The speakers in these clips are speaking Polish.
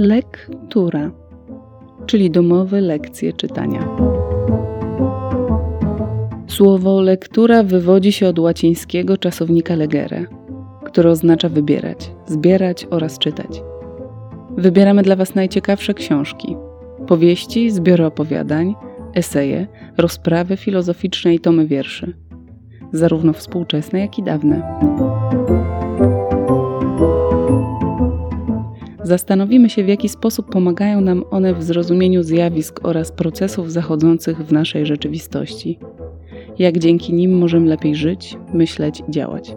lektura, czyli domowe lekcje czytania. Słowo lektura wywodzi się od łacińskiego czasownika legere, który oznacza wybierać, zbierać oraz czytać. Wybieramy dla Was najciekawsze książki, powieści, zbiory opowiadań, eseje, rozprawy filozoficzne i tomy wierszy, zarówno współczesne, jak i dawne. Zastanowimy się, w jaki sposób pomagają nam one w zrozumieniu zjawisk oraz procesów zachodzących w naszej rzeczywistości. Jak dzięki nim możemy lepiej żyć, myśleć i działać.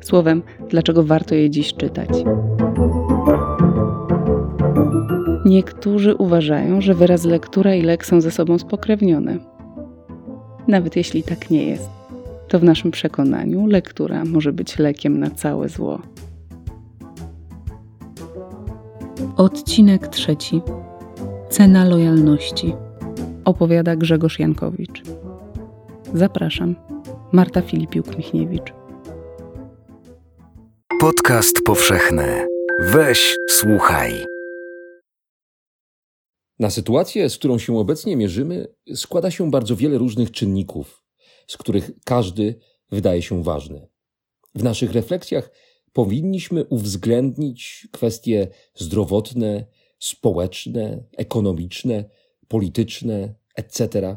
Słowem, dlaczego warto je dziś czytać. Niektórzy uważają, że wyraz lektura i lek są ze sobą spokrewnione. Nawet jeśli tak nie jest, to w naszym przekonaniu lektura może być lekiem na całe zło. Odcinek trzeci. Cena lojalności. Opowiada Grzegorz Jankowicz. Zapraszam. Marta Filipiuk-Michniewicz. Podcast powszechny. Weź, słuchaj. Na sytuację, z którą się obecnie mierzymy, składa się bardzo wiele różnych czynników, z których każdy wydaje się ważny. W naszych refleksjach powinniśmy uwzględnić kwestie zdrowotne, społeczne, ekonomiczne, polityczne, etc.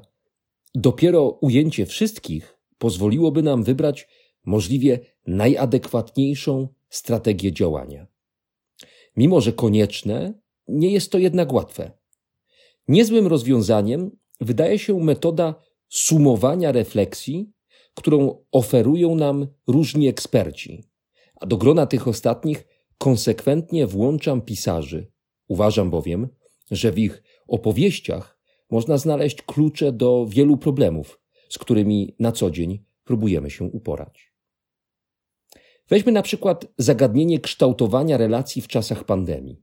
Dopiero ujęcie wszystkich pozwoliłoby nam wybrać możliwie najadekwatniejszą strategię działania. Mimo, że konieczne, nie jest to jednak łatwe. Niezłym rozwiązaniem wydaje się metoda sumowania refleksji, którą oferują nam różni eksperci, a do grona tych ostatnich konsekwentnie włączam pisarzy. Uważam bowiem, że w ich opowieściach można znaleźć klucze do wielu problemów, z którymi na co dzień próbujemy się uporać. Weźmy na przykład zagadnienie kształtowania relacji w czasach pandemii.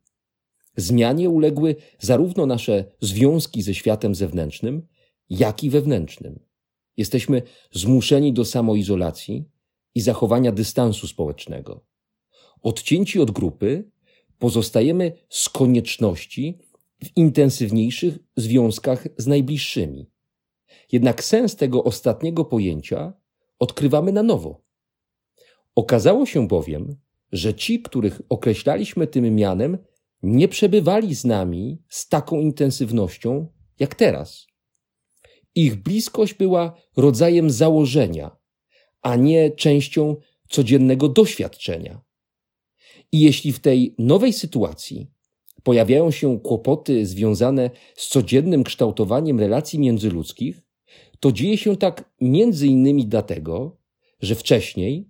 Zmianie uległy zarówno nasze związki ze światem zewnętrznym, jak i wewnętrznym. Jesteśmy zmuszeni do samoizolacji i zachowania dystansu społecznego. Odcięci od grupy, pozostajemy z konieczności w intensywniejszych związkach z najbliższymi. Jednak sens tego ostatniego pojęcia odkrywamy na nowo. Okazało się bowiem, że ci, których określaliśmy tym mianem, nie przebywali z nami z taką intensywnością jak teraz. Ich bliskość była rodzajem założenia, a nie częścią codziennego doświadczenia. I jeśli w tej nowej sytuacji pojawiają się kłopoty związane z codziennym kształtowaniem relacji międzyludzkich, to dzieje się tak między innymi dlatego, że wcześniej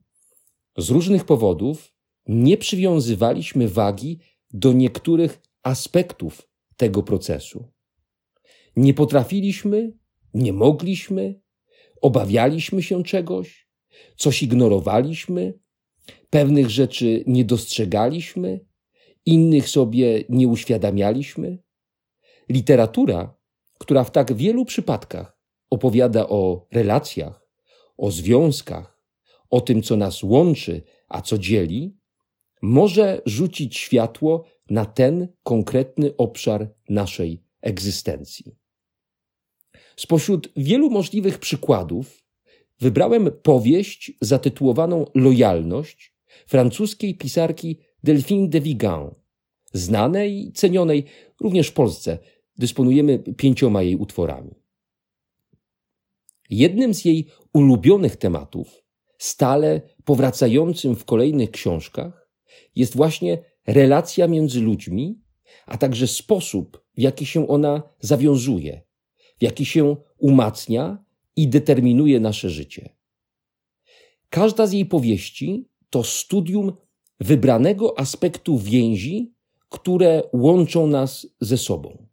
z różnych powodów nie przywiązywaliśmy wagi do niektórych aspektów tego procesu. Nie potrafiliśmy, nie mogliśmy, obawialiśmy się czegoś, coś ignorowaliśmy, pewnych rzeczy nie dostrzegaliśmy, innych sobie nie uświadamialiśmy. Literatura, która w tak wielu przypadkach opowiada o relacjach, o związkach, o tym, co nas łączy, a co dzieli, może rzucić światło na ten konkretny obszar naszej egzystencji. Spośród wielu możliwych przykładów wybrałem powieść zatytułowaną Lojalność francuskiej pisarki Delphine de Vigan, znanej i cenionej również w Polsce. Dysponujemy pięcioma jej utworami. Jednym z jej ulubionych tematów, stale powracającym w kolejnych książkach, jest właśnie relacja między ludźmi, a także sposób, w jaki się ona zawiązuje, w jaki się umacnia i determinuje nasze życie. Każda z jej powieści to studium wybranego aspektu więzi, które łączą nas ze sobą.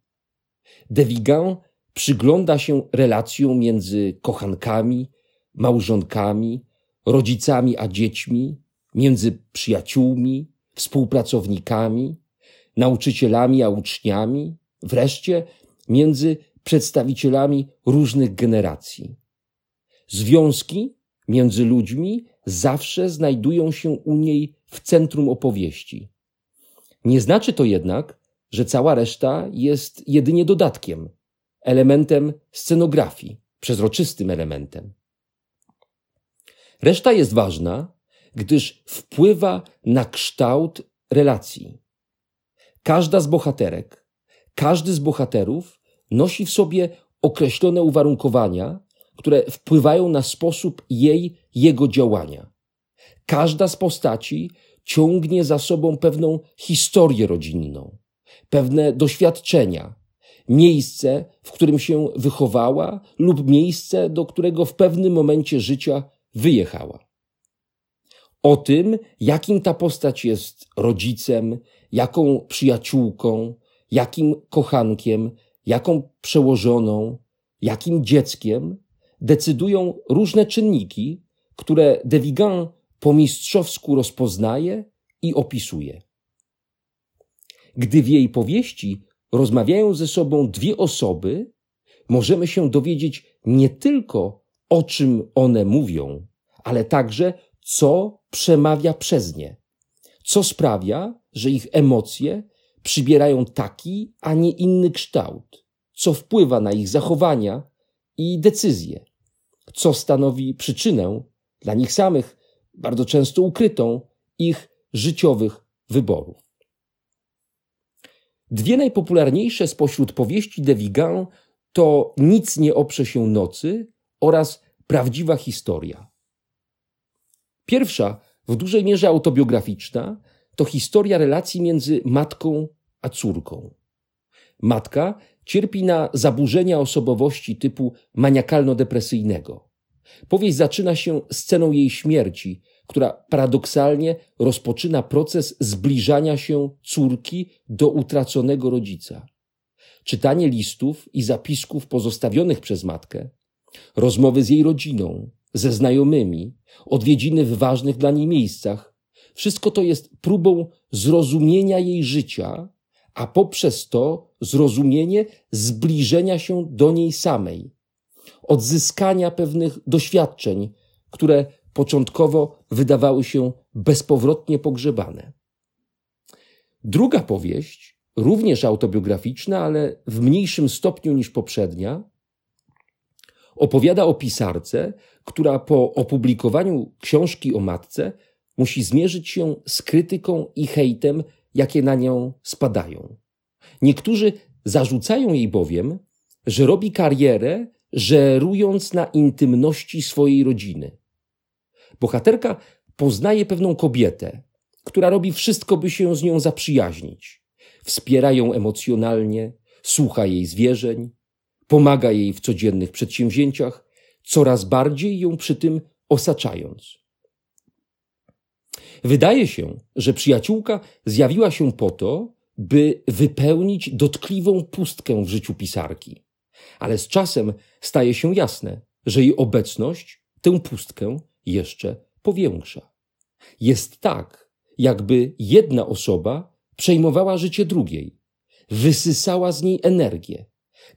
De Vigan przygląda się relacjom między kochankami, małżonkami, rodzicami a dziećmi, między przyjaciółmi, współpracownikami, nauczycielami a uczniami, wreszcie między przedstawicielami różnych generacji. Związki między ludźmi zawsze znajdują się u niej w centrum opowieści. Nie znaczy to jednak, że cała reszta jest jedynie dodatkiem, elementem scenografii, przezroczystym elementem. Reszta jest ważna, gdyż wpływa na kształt relacji. Każda z bohaterek, każdy z bohaterów nosi w sobie określone uwarunkowania, które wpływają na sposób jej, jego działania. Każda z postaci ciągnie za sobą pewną historię rodzinną, pewne doświadczenia, miejsce, w którym się wychowała lub miejsce, do którego w pewnym momencie życia wyjechała. O tym, jakim ta postać jest rodzicem, jaką przyjaciółką, jakim kochankiem, jaką przełożoną, jakim dzieckiem, decydują różne czynniki, które De Vigan po mistrzowsku rozpoznaje i opisuje. Gdy w jej powieści rozmawiają ze sobą dwie osoby, możemy się dowiedzieć nie tylko o czym one mówią, ale także co przemawia przez nie, co sprawia, że ich emocje przybierają taki, a nie inny kształt, co wpływa na ich zachowania i decyzje, co stanowi przyczynę dla nich samych, bardzo często ukrytą, ich życiowych wyborów. Dwie najpopularniejsze spośród powieści de Vigan to Nic nie oprze się nocy oraz Prawdziwa historia. Pierwsza, w dużej mierze autobiograficzna, to historia relacji między matką a córką. Matka cierpi na zaburzenia osobowości typu maniakalno-depresyjnego. Powieść zaczyna się sceną jej śmierci, która paradoksalnie rozpoczyna proces zbliżania się córki do utraconego rodzica. Czytanie listów i zapisków pozostawionych przez matkę, rozmowy z jej rodziną, ze znajomymi, odwiedziny w ważnych dla niej miejscach, wszystko to jest próbą zrozumienia jej życia, a poprzez to zrozumienie zbliżenia się do niej samej, odzyskania pewnych doświadczeń, które początkowo wydawały się bezpowrotnie pogrzebane. Druga powieść, również autobiograficzna, ale w mniejszym stopniu niż poprzednia, opowiada o pisarce, która po opublikowaniu książki o matce musi zmierzyć się z krytyką i hejtem, jakie na nią spadają. Niektórzy zarzucają jej bowiem, że robi karierę, żerując na intymności swojej rodziny. Bohaterka poznaje pewną kobietę, która robi wszystko, by się z nią zaprzyjaźnić. Wspiera ją emocjonalnie, słucha jej zwierzeń, pomaga jej w codziennych przedsięwzięciach, coraz bardziej ją przy tym osaczając. Wydaje się, że przyjaciółka zjawiła się po to, by wypełnić dotkliwą pustkę w życiu pisarki. Ale z czasem staje się jasne, że jej obecność tę pustkę jeszcze powiększa. Jest tak, jakby jedna osoba przejmowała życie drugiej, wysysała z niej energię,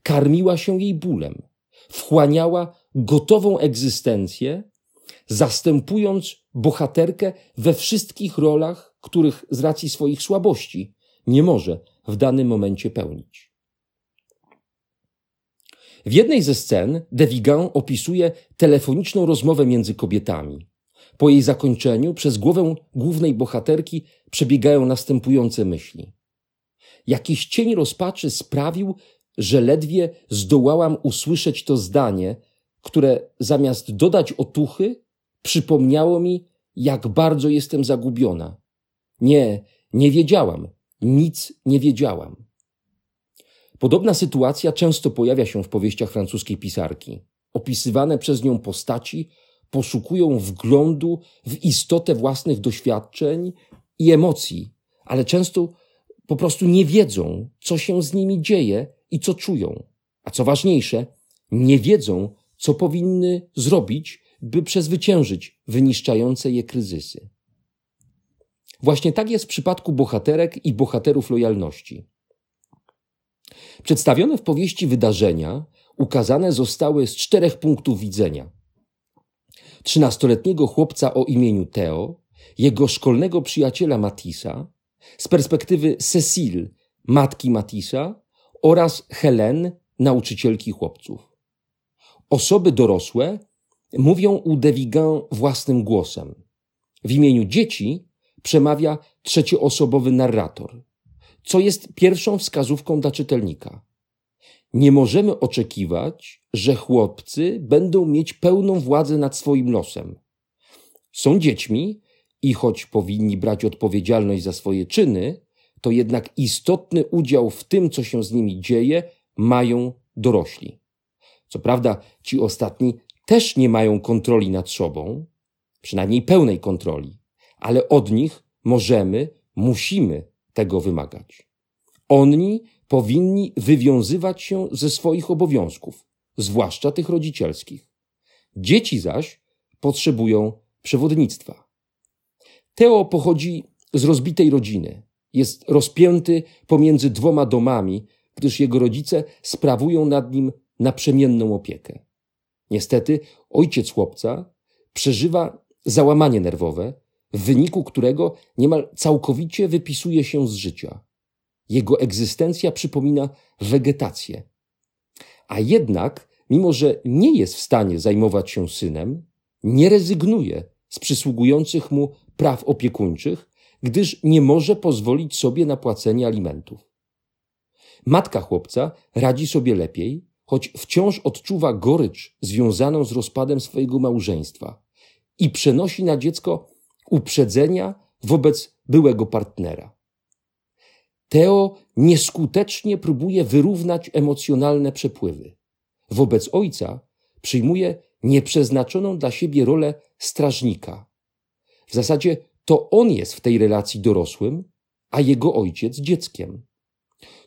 karmiła się jej bólem, wchłaniała gotową egzystencję, zastępując bohaterkę we wszystkich rolach, których z racji swoich słabości nie może w danym momencie pełnić. W jednej ze scen De Vigan opisuje telefoniczną rozmowę między kobietami. Po jej zakończeniu przez głowę głównej bohaterki przebiegają następujące myśli. Jakiś cień rozpaczy sprawił, że ledwie zdołałam usłyszeć to zdanie, które zamiast dodać otuchy, przypomniało mi, jak bardzo jestem zagubiona. Nie, nie wiedziałam, nic nie wiedziałam. Podobna sytuacja często pojawia się w powieściach francuskiej pisarki. Opisywane przez nią postaci poszukują wglądu w istotę własnych doświadczeń i emocji, ale często po prostu nie wiedzą, co się z nimi dzieje i co czują. A co ważniejsze, nie wiedzą, co powinny zrobić, by przezwyciężyć wyniszczające je kryzysy. Właśnie tak jest w przypadku bohaterek i bohaterów lojalności. Przedstawione w powieści wydarzenia ukazane zostały z czterech punktów widzenia. Trzynastoletniego chłopca o imieniu Theo, jego szkolnego przyjaciela Matisa, z perspektywy Cecil, matki Matisa oraz Helen, nauczycielki chłopców. Osoby dorosłe mówią u Devigan własnym głosem. W imieniu dzieci przemawia trzecioosobowy narrator, co jest pierwszą wskazówką dla czytelnika. Nie możemy oczekiwać, że chłopcy będą mieć pełną władzę nad swoim losem. Są dziećmi i choć powinni brać odpowiedzialność za swoje czyny, to jednak istotny udział w tym, co się z nimi dzieje, mają dorośli. Co prawda, ci ostatni też nie mają kontroli nad sobą, przynajmniej pełnej kontroli, ale od nich możemy, musimy tego wymagać. Oni powinni wywiązywać się ze swoich obowiązków, zwłaszcza tych rodzicielskich. Dzieci zaś potrzebują przewodnictwa. Teo pochodzi z rozbitej rodziny. Jest rozpięty pomiędzy dwoma domami, gdyż jego rodzice sprawują nad nim naprzemienną opiekę. Niestety, ojciec chłopca przeżywa załamanie nerwowe, w wyniku którego niemal całkowicie wypisuje się z życia. Jego egzystencja przypomina wegetację. A jednak, mimo że nie jest w stanie zajmować się synem, nie rezygnuje z przysługujących mu praw opiekuńczych, gdyż nie może pozwolić sobie na płacenie alimentów. Matka chłopca radzi sobie lepiej, choć wciąż odczuwa gorycz związaną z rozpadem swojego małżeństwa i przenosi na dziecko uprzedzenia wobec byłego partnera. Teo nieskutecznie próbuje wyrównać emocjonalne przepływy. Wobec ojca przyjmuje nieprzeznaczoną dla siebie rolę strażnika. W zasadzie to on jest w tej relacji dorosłym, a jego ojciec dzieckiem.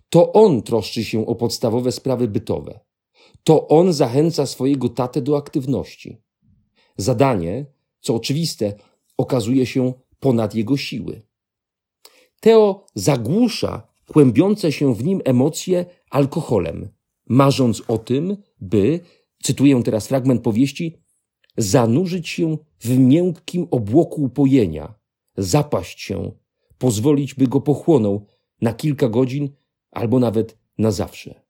To on troszczy się o podstawowe sprawy bytowe. To on zachęca swojego tatę do aktywności. Zadanie, co oczywiste, okazuje się ponad jego siły. Teo zagłusza kłębiące się w nim emocje alkoholem, marząc o tym, by, cytuję teraz fragment powieści, zanurzyć się w miękkim obłoku upojenia, zapaść się, pozwolić, by go pochłonął na kilka godzin albo nawet na zawsze.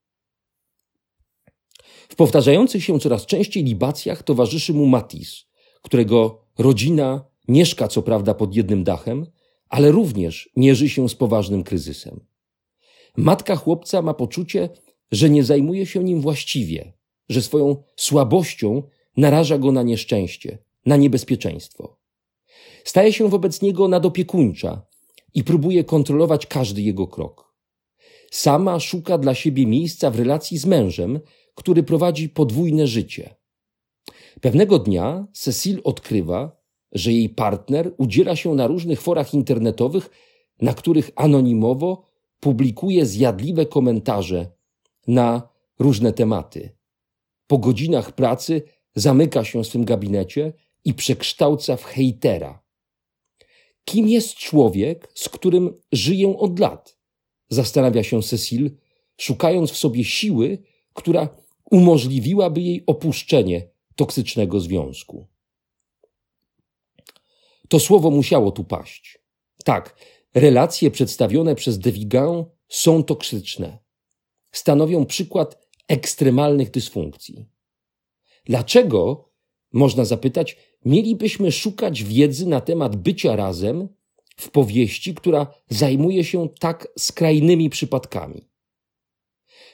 W powtarzających się coraz częściej libacjach towarzyszy mu Matis, którego rodzina mieszka co prawda pod jednym dachem, ale również mierzy się z poważnym kryzysem. Matka chłopca ma poczucie, że nie zajmuje się nim właściwie, że swoją słabością naraża go na nieszczęście, na niebezpieczeństwo. Staje się wobec niego nadopiekuńcza i próbuje kontrolować każdy jego krok. Sama szuka dla siebie miejsca w relacji z mężem, który prowadzi podwójne życie. Pewnego dnia Cecil odkrywa, że jej partner udziela się na różnych forach internetowych, na których anonimowo publikuje zjadliwe komentarze na różne tematy. Po godzinach pracy zamyka się w swym gabinecie i przekształca w hejtera. Kim jest człowiek, z którym żyję od lat? Zastanawia się Cecil, szukając w sobie siły, która umożliwiłaby jej opuszczenie toksycznego związku. To słowo musiało tu paść. Tak, relacje przedstawione przez Devigan są toksyczne. Stanowią przykład ekstremalnych dysfunkcji. Dlaczego, można zapytać, mielibyśmy szukać wiedzy na temat bycia razem w powieści, która zajmuje się tak skrajnymi przypadkami?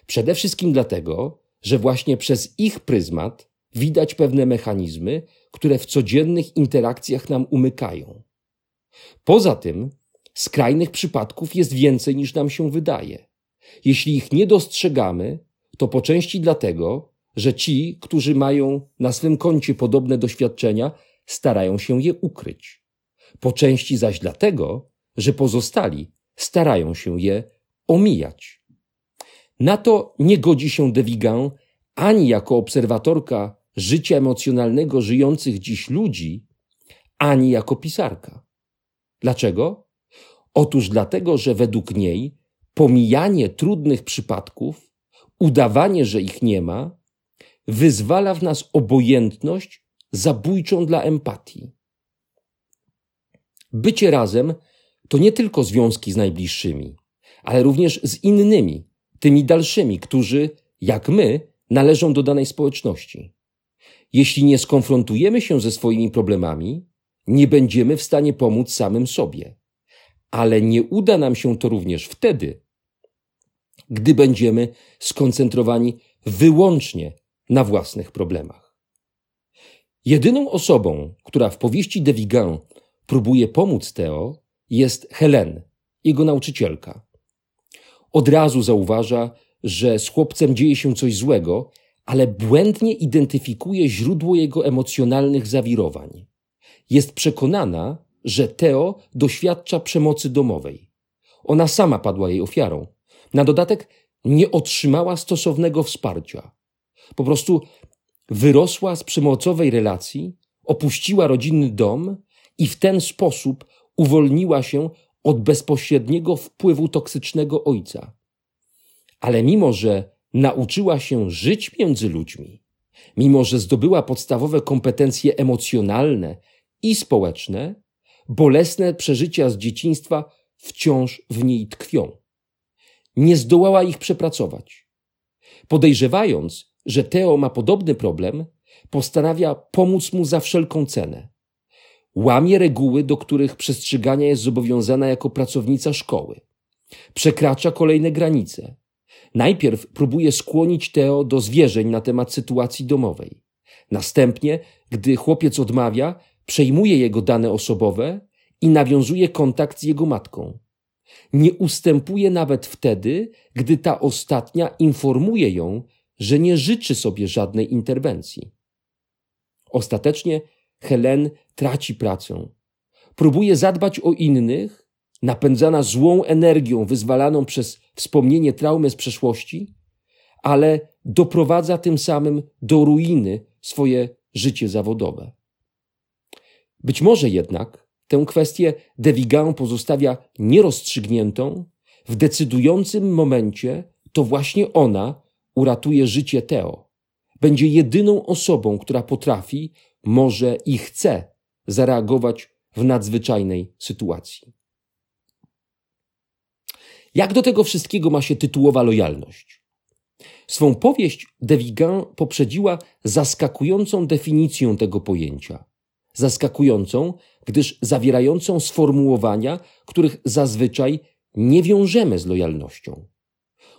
Przede wszystkim dlatego, że właśnie przez ich pryzmat widać pewne mechanizmy, które w codziennych interakcjach nam umykają. Poza tym, skrajnych przypadków jest więcej niż nam się wydaje. Jeśli ich nie dostrzegamy, to po części dlatego, że ci, którzy mają na swym koncie podobne doświadczenia, starają się je ukryć. Po części zaś dlatego, że pozostali starają się je omijać. Na to nie godzi się Devigan ani jako obserwatorka życia emocjonalnego żyjących dziś ludzi, ani jako pisarka. Dlaczego? Otóż dlatego, że według niej pomijanie trudnych przypadków, udawanie, że ich nie ma, wyzwala w nas obojętność zabójczą dla empatii. Bycie razem to nie tylko związki z najbliższymi, ale również z innymi, tymi dalszymi, którzy, jak my, należą do danej społeczności. Jeśli nie skonfrontujemy się ze swoimi problemami, nie będziemy w stanie pomóc samym sobie. Ale nie uda nam się to również wtedy, gdy będziemy skoncentrowani wyłącznie na własnych problemach. Jedyną osobą, która w powieści de Vigan próbuje pomóc Theo, jest Helen, jego nauczycielka. Od razu zauważa, że z chłopcem dzieje się coś złego, ale błędnie identyfikuje źródło jego emocjonalnych zawirowań. Jest przekonana, że Theo doświadcza przemocy domowej. Ona sama padła jej ofiarą. Na dodatek nie otrzymała stosownego wsparcia. Po prostu wyrosła z przemocowej relacji, opuściła rodzinny dom i w ten sposób uwolniła się od bezpośredniego wpływu toksycznego ojca. Ale mimo, że nauczyła się żyć między ludźmi, mimo że zdobyła podstawowe kompetencje emocjonalne i społeczne, bolesne przeżycia z dzieciństwa wciąż w niej tkwią. Nie zdołała ich przepracować. Podejrzewając, że Teo ma podobny problem, postanawia pomóc mu za wszelką cenę. Łamie reguły, do których przestrzegania jest zobowiązana jako pracownica szkoły. Przekracza kolejne granice. Najpierw próbuje skłonić Teo do zwierzeń na temat sytuacji domowej. Następnie, gdy chłopiec odmawia, przejmuje jego dane osobowe i nawiązuje kontakt z jego matką. Nie ustępuje nawet wtedy, gdy ta ostatnia informuje ją, że nie życzy sobie żadnej interwencji. Ostatecznie Helen traci pracę. Próbuje zadbać o innych, napędzana złą energią wyzwalaną przez wspomnienie traumy z przeszłości, ale doprowadza tym samym do ruiny swoje życie zawodowe. Być może jednak tę kwestię De Vigan pozostawia nierozstrzygniętą, w decydującym momencie to właśnie ona uratuje życie Teo. Będzie jedyną osobą, która potrafi, może i chce zareagować w nadzwyczajnej sytuacji. Jak do tego wszystkiego ma się tytułowa lojalność? Swą powieść De Vigan poprzedziła zaskakującą definicją tego pojęcia. Zaskakującą, gdyż zawierającą sformułowania, których zazwyczaj nie wiążemy z lojalnością.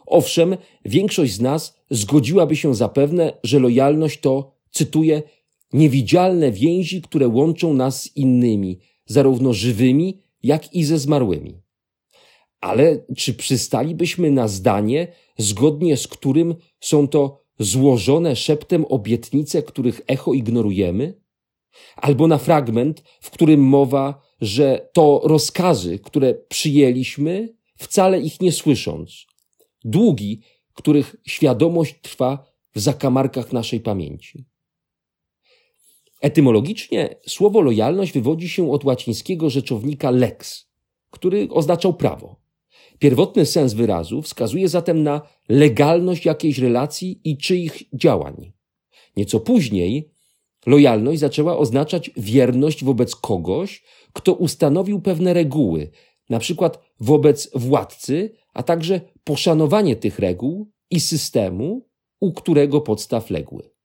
Owszem, większość z nas zgodziłaby się zapewne, że lojalność to, cytuję, niewidzialne więzi, które łączą nas z innymi, zarówno żywymi, jak i ze zmarłymi. Ale czy przystalibyśmy na zdanie, zgodnie z którym są to złożone szeptem obietnice, których echo ignorujemy? Albo na fragment, w którym mowa, że to rozkazy, które przyjęliśmy, wcale ich nie słysząc. Długi, których świadomość trwa w zakamarkach naszej pamięci. Etymologicznie słowo lojalność wywodzi się od łacińskiego rzeczownika lex, który oznaczał prawo. Pierwotny sens wyrazu wskazuje zatem na legalność jakiejś relacji i czyich działań. Nieco później lojalność zaczęła oznaczać wierność wobec kogoś, kto ustanowił pewne reguły, na przykład wobec władcy, a także poszanowanie tych reguł i systemu, u którego podstaw legły.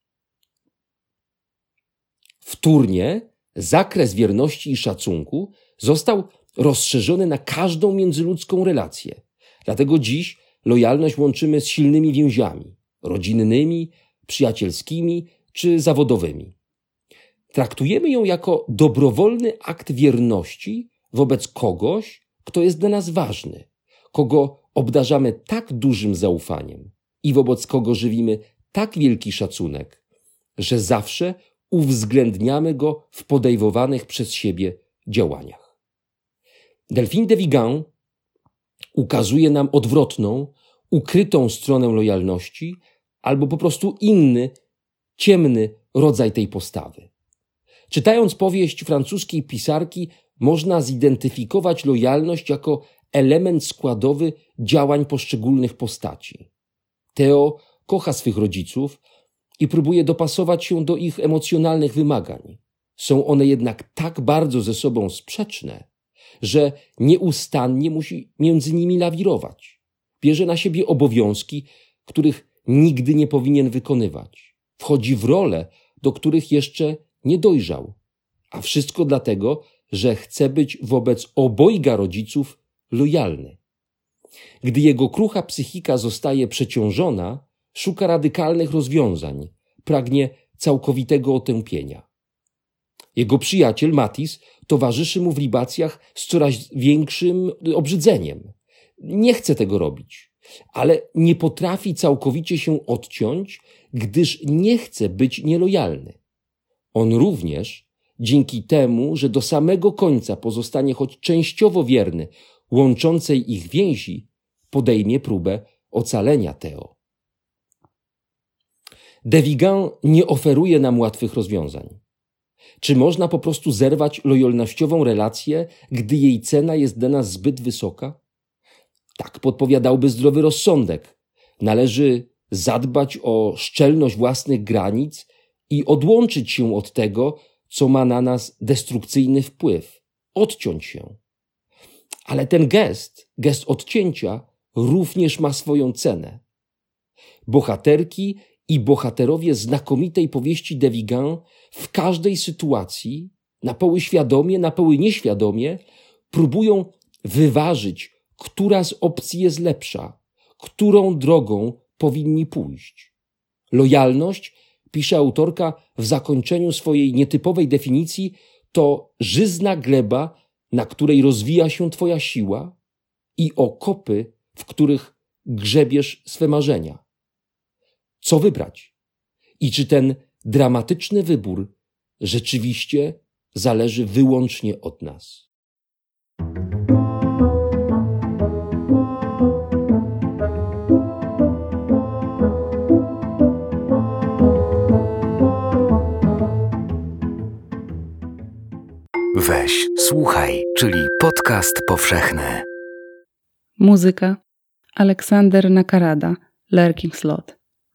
Wtórnie zakres wierności i szacunku został rozszerzony na każdą międzyludzką relację. Dlatego dziś lojalność łączymy z silnymi więziami rodzinnymi, przyjacielskimi czy zawodowymi. Traktujemy ją jako dobrowolny akt wierności wobec kogoś, kto jest dla nas ważny, kogo obdarzamy tak dużym zaufaniem i wobec kogo żywimy tak wielki szacunek, że zawsze uwzględniamy go w podejmowanych przez siebie działaniach. Delphine de Vigan ukazuje nam odwrotną, ukrytą stronę lojalności albo po prostu inny, ciemny rodzaj tej postawy. Czytając powieść francuskiej pisarki, można zidentyfikować lojalność jako element składowy działań poszczególnych postaci. Theo kocha swych rodziców, i próbuje dopasować się do ich emocjonalnych wymagań. Są one jednak tak bardzo ze sobą sprzeczne, że nieustannie musi między nimi lawirować. bierze na siebie obowiązki, których nigdy nie powinien wykonywać. Wchodzi w role, do których jeszcze nie dojrzał. A wszystko dlatego, że chce być wobec obojga rodziców lojalny. Gdy jego krucha psychika zostaje przeciążona, szuka radykalnych rozwiązań, pragnie całkowitego otępienia. Jego przyjaciel Matis towarzyszy mu w libacjach z coraz większym obrzydzeniem. Nie chce tego robić, ale nie potrafi całkowicie się odciąć, gdyż nie chce być nielojalny. On również, dzięki temu, że do samego końca pozostanie choć częściowo wierny łączącej ich więzi, podejmie próbę ocalenia Teo. Devigan nie oferuje nam łatwych rozwiązań. Czy można po prostu zerwać lojalnościową relację, gdy jej cena jest dla nas zbyt wysoka? Tak podpowiadałby zdrowy rozsądek. Należy zadbać o szczelność własnych granic i odłączyć się od tego, co ma na nas destrukcyjny wpływ. Odciąć się. Ale ten gest, gest odcięcia, również ma swoją cenę. Bohaterki i bohaterowie znakomitej powieści de Vigan w każdej sytuacji, na poły świadomie, na poły nieświadomie, próbują wyważyć, która z opcji jest lepsza, którą drogą powinni pójść. Lojalność, pisze autorka w zakończeniu swojej nietypowej definicji, to żyzna gleba, na której rozwija się Twoja siła i okopy, w których grzebiesz swe marzenia. Co wybrać? I czy ten dramatyczny wybór rzeczywiście zależy wyłącznie od nas? Weź, słuchaj, czyli podcast powszechny. Muzyka Aleksander Nakarada, Lurking Slot.